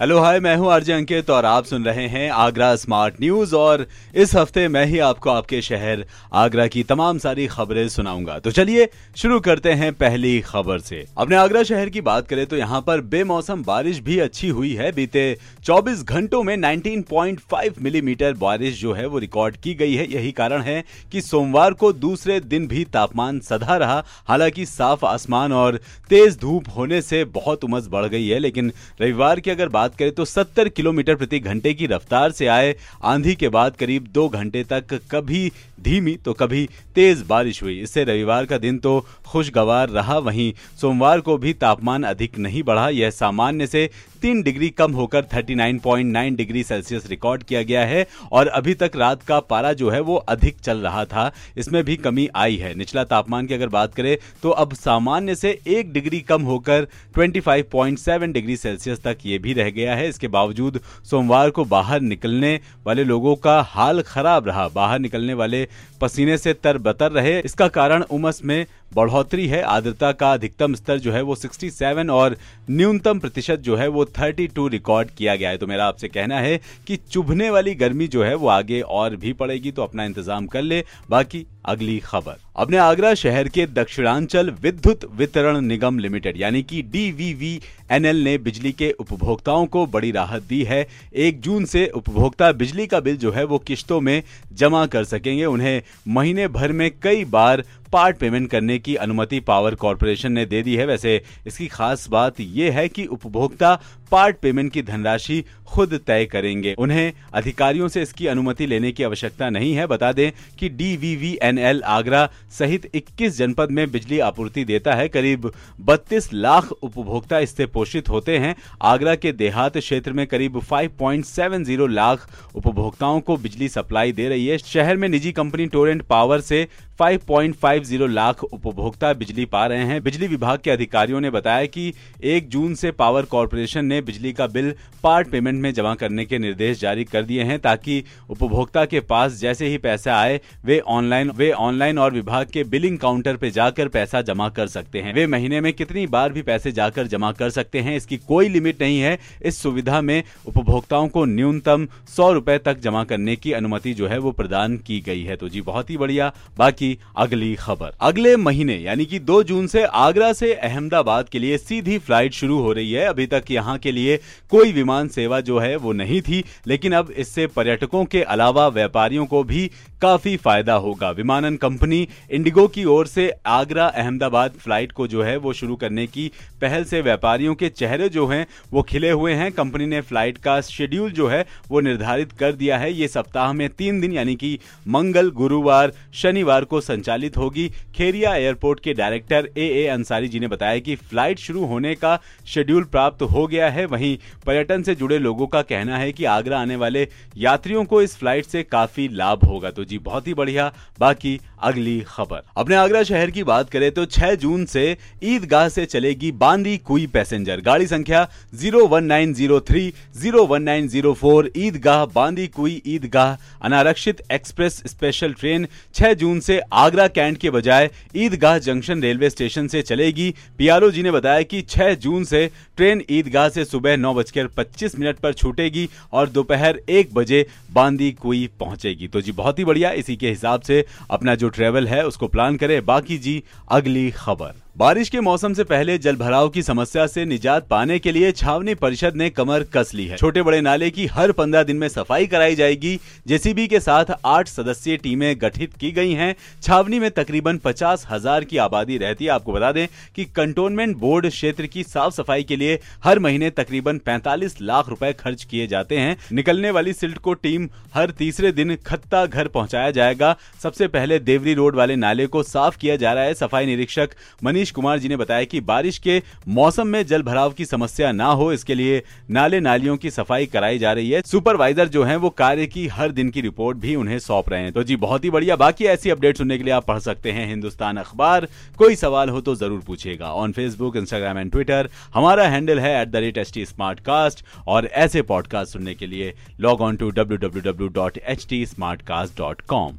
hello, hi, मैं हूँ RJ अंकित और आप सुन रहे हैं आगरा स्मार्ट न्यूज़ और इस हफ़्ते मैं ही आपको आपके शहर आगरा की तमाम सारी खबरें सुनाऊँगा। तो चलिए शुरू करते हैं पहली खबर से। अपने आगरा शहर की बात करें तो यहाँ पर बेमौसम बारिश भी अच्छी हुई है। बीते 24 घंटों में 19.5 मिलीमीटर mm बारिश जो है वो रिकॉर्ड की गई है। यही कारण है कि सोमवार को दूसरे दिन भी तापमान सधा रहा। हालाँकि साफ़ आसमान और तेज धूप होने से बहुत उमस बढ़ गई है, लेकिन रविवार की अगर बात बात करें तो 70 किलोमीटर प्रति घंटे की रफ्तार से आए आंधी के बाद करीब दो घंटे तक कभी धीमी तो कभी तेज बारिश हुई। इससे रविवार का दिन तो खुशगवार रहा। वहीं सोमवार को भी तापमान अधिक नहीं बढ़ा। यह सामान्य से तीन डिग्री कम होकर 39.9 डिग्री सेल्सियस रिकॉर्ड किया गया है और अभी तक रात का पारा जो है वो अधिक चल रहा था। इसमें भी कमी आई है। निचला तापमान की अगर बात करें तो अब सामान्य से एक डिग्री कम होकर 25.7 डिग्री सेल्सियस तक ये भी रह गया। है। इसके बावजूद सोमवार को बाहर निकलने वाले लोगों का हाल खराब रहा। बाहर निकलने वाले पसीने से तरबतर रहे। इसका कारण उमस में बढ़ोतरी है। आर्द्रता का अधिकतम स्तर जो है वो 67 और न्यूनतम प्रतिशत जो है वो 32 रिकॉर्ड किया गया है। तो मेरा आपसे कहना है कि चुभने वाली गर्मी जो है वो आगे और भी पड़ेगी। तो अपना इंतज़ाम कर ले। बाकी अगली खबर। अपने आगरा शहर के दक्षिणांचल विद्युत वितरण निगम लिमिटेड, यानी कि डीवीवीएनएल ने बिजली के उपभोक्ताओं को बड़ी राहत दी है। एक जून से उपभोक्ता बिजली का बिल जो है वो किश्तों में जमा कर सकेंगे। उन्हें महीने भर में कई बार पार्ट पेमेंट करने की अनुमति पावर कॉरपोरेशन ने दे दी है। वैसे इसकी खास बात यह है कि उपभोक्ता पार्ट पेमेंट की धनराशि खुद तय करेंगे। उन्हें अधिकारियों से इसकी अनुमति लेने की आवश्यकता नहीं है। बता दें कि डीवीवीएनएल आगरा सहित 21 जनपद में बिजली आपूर्ति देता है। करीब 32 लाख उपभोक्ता इससे पोषित होते हैं। आगरा के देहात क्षेत्र में करीब 5.70 लाख उपभोक्ताओं को बिजली सप्लाई दे रही है। शहर में निजी कंपनी टोरेंट पावर से 5.50 लाख उपभोक्ता बिजली पा रहे हैं। बिजली विभाग के अधिकारियों ने बताया कि 1 जून से पावर कॉरपोरेशन ने बिजली का बिल पार्ट पेमेंट में जमा करने के निर्देश जारी कर दिए हैं ताकि उपभोक्ता के पास जैसे ही पैसा आए, वे ऑनलाइन वे ऑनलाइन और विभाग के बिलिंग काउंटर पर जाकर पैसा जमा कर सकते हैं। वे महीने में कितनी बार भी पैसे जाकर जमा कर सकते हैं, इसकी कोई लिमिट नहीं है। इस सुविधा में उपभोक्ताओं को न्यूनतम सौ रुपए तक जमा करने की अनुमति जो है वो प्रदान की गई है। तो जी, बहुत ही बढ़िया। बाकी की अगली खबर। अगले महीने, यानी कि 2 जून से आगरा से अहमदाबाद के लिए सीधी फ़्लाइट शुरू हो रही है। अभी तक यहाँ के लिए कोई विमान सेवा जो है वो नहीं थी, लेकिन अब इससे पर्यटकों के अलावा व्यापारियों को भी काफ़ी फ़ायदा होगा। विमानन कंपनी इंडिगो की ओर से आगरा अहमदाबाद फ़्लाइट को जो है, वो शुरू करने की पहल से व्यापारियों के चेहरे जो हैं, वो खिले हुए हैं। कंपनी ने फ़्लाइट का शेड्यूल जो है, वो निर्धारित कर दिया है। ये सप्ताह में तीन दिन, यानी कि मंगल, गुरुवार, शनिवार को संचालित होगी। खेरिया एयरपोर्ट के director A A Ansari ji ने बताया कि फ़्लाइट शुरू होने का शेड्यूल प्राप्त हो गया है। वहीं पर्यटन से जुड़े लोगों का कहना है कि आगरा आने वाले यात्रियों को इस फ़्लाइट से काफ़ी लाभ होगा। तो जी, बहुत ही बढ़िया। बाकी अगली खबर। अपने आगरा शहर की बात करें तो 6 जून से ईदगाह से चलेगी बांदी कुई पैसेंजर। गाड़ी संख्या 01903 01904 ईदगाह बांदी कुई ईदगाह, अनारक्षित एक्सप्रेस स्पेशल ट्रेन 6 जून से आगरा कैंट के बजाय ईदगाह जंक्शन रेलवे स्टेशन से चलेगी। पीआरओ जी ने बताया कि 6 जून से ट्रेन ईदगाह से सुबह नौ बजकर पच्चीस मिनट पर छूटेगी और दोपहर एक बजे बांदी कुई पहुंचेगी। तो जी, बहुत ही बढ़िया इसी के हिसाब से अपना जो ट्रेवल है, उसको प्लान करें। बाकी जी, अगली खबर। बारिश के मौसम से पहले जल भराव की समस्या से निजात पाने के लिए छावनी परिषद ने कमर कस ली है। छोटे बड़े नाले की हर पंद्रह दिन में सफ़ाई कराई जाएगी। जेसीबी के साथ आठ सदस्यीय टीमें गठित की गई हैं। छावनी में तकरीबन पचास हज़ार की आबादी रहती है। आपको बता दें कि कंटोनमेंट बोर्ड क्षेत्र की साफ़ सफ़ाई के लिए हर महीने तकरीबन पैंतालीस लाख रूपए खर्च किए जाते हैं। निकलने वाली सिल्ट को टीम हर तीसरे दिन खत्ता घर पहुँचाया जाएगा। सबसे पहले देवरी रोड वाले नाले को साफ़ किया जा रहा है। सफ़ाई निरीक्षक मनीष मनीष कुमार जी ने बताया कि बारिश के मौसम में जल भराव की समस्या ना हो, इसके लिए नाले नालियों की सफ़ाई कराई जा रही है। सुपरवाइजर जो है, वो कार्य की हर दिन की रिपोर्ट भी उन्हें सौंप रहे हैं। तो जी, बहुत ही बढ़िया। बाकी ऐसी अपडेट सुनने के लिए आप पढ़ सकते हैं हिंदुस्तान अखबार। कोई सवाल हो तो ज़रूर पूछेगा on Facebook Instagram and Twitter हमारा हैंडल है at the rate H T smart cast और ऐसे पॉडकास्ट सुनने के लिए log on to W W W dot H T smart cast dot com